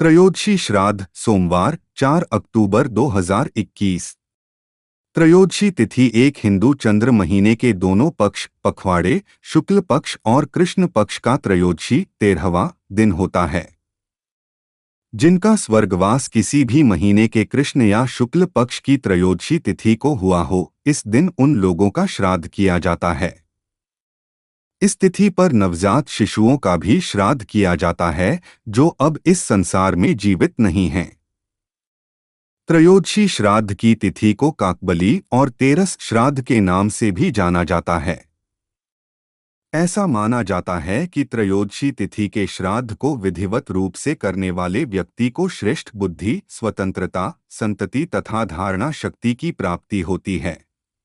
त्रयोदशी श्राद्ध, सोमवार 4 अक्टूबर 2021 त्रयोदशी तिथि एक हिंदू चंद्र महीने के दोनों पक्ष, पखवाड़े, शुक्ल पक्ष और कृष्ण पक्ष का त्रयोदशी, तेरहवा दिन होता है। जिनका स्वर्गवास किसी भी महीने के कृष्ण या शुक्ल पक्ष की त्रयोदशी तिथि को हुआ हो, इस दिन उन लोगों का श्राद्ध किया जाता है। इस तिथि पर नवजात शिशुओं का भी श्राद्ध किया जाता है, जो अब इस संसार में जीवित नहीं हैं। त्रयोदशी श्राद्ध की तिथि को काकबली और तेरस श्राद्ध के नाम से भी जाना जाता है। ऐसा माना जाता है कि त्रयोदशी तिथि के श्राद्ध को विधिवत रूप से करने वाले व्यक्ति को श्रेष्ठ बुद्धि, स्वतंत्रता, संतति तथा धारणा शक्ति की प्राप्ति होती है।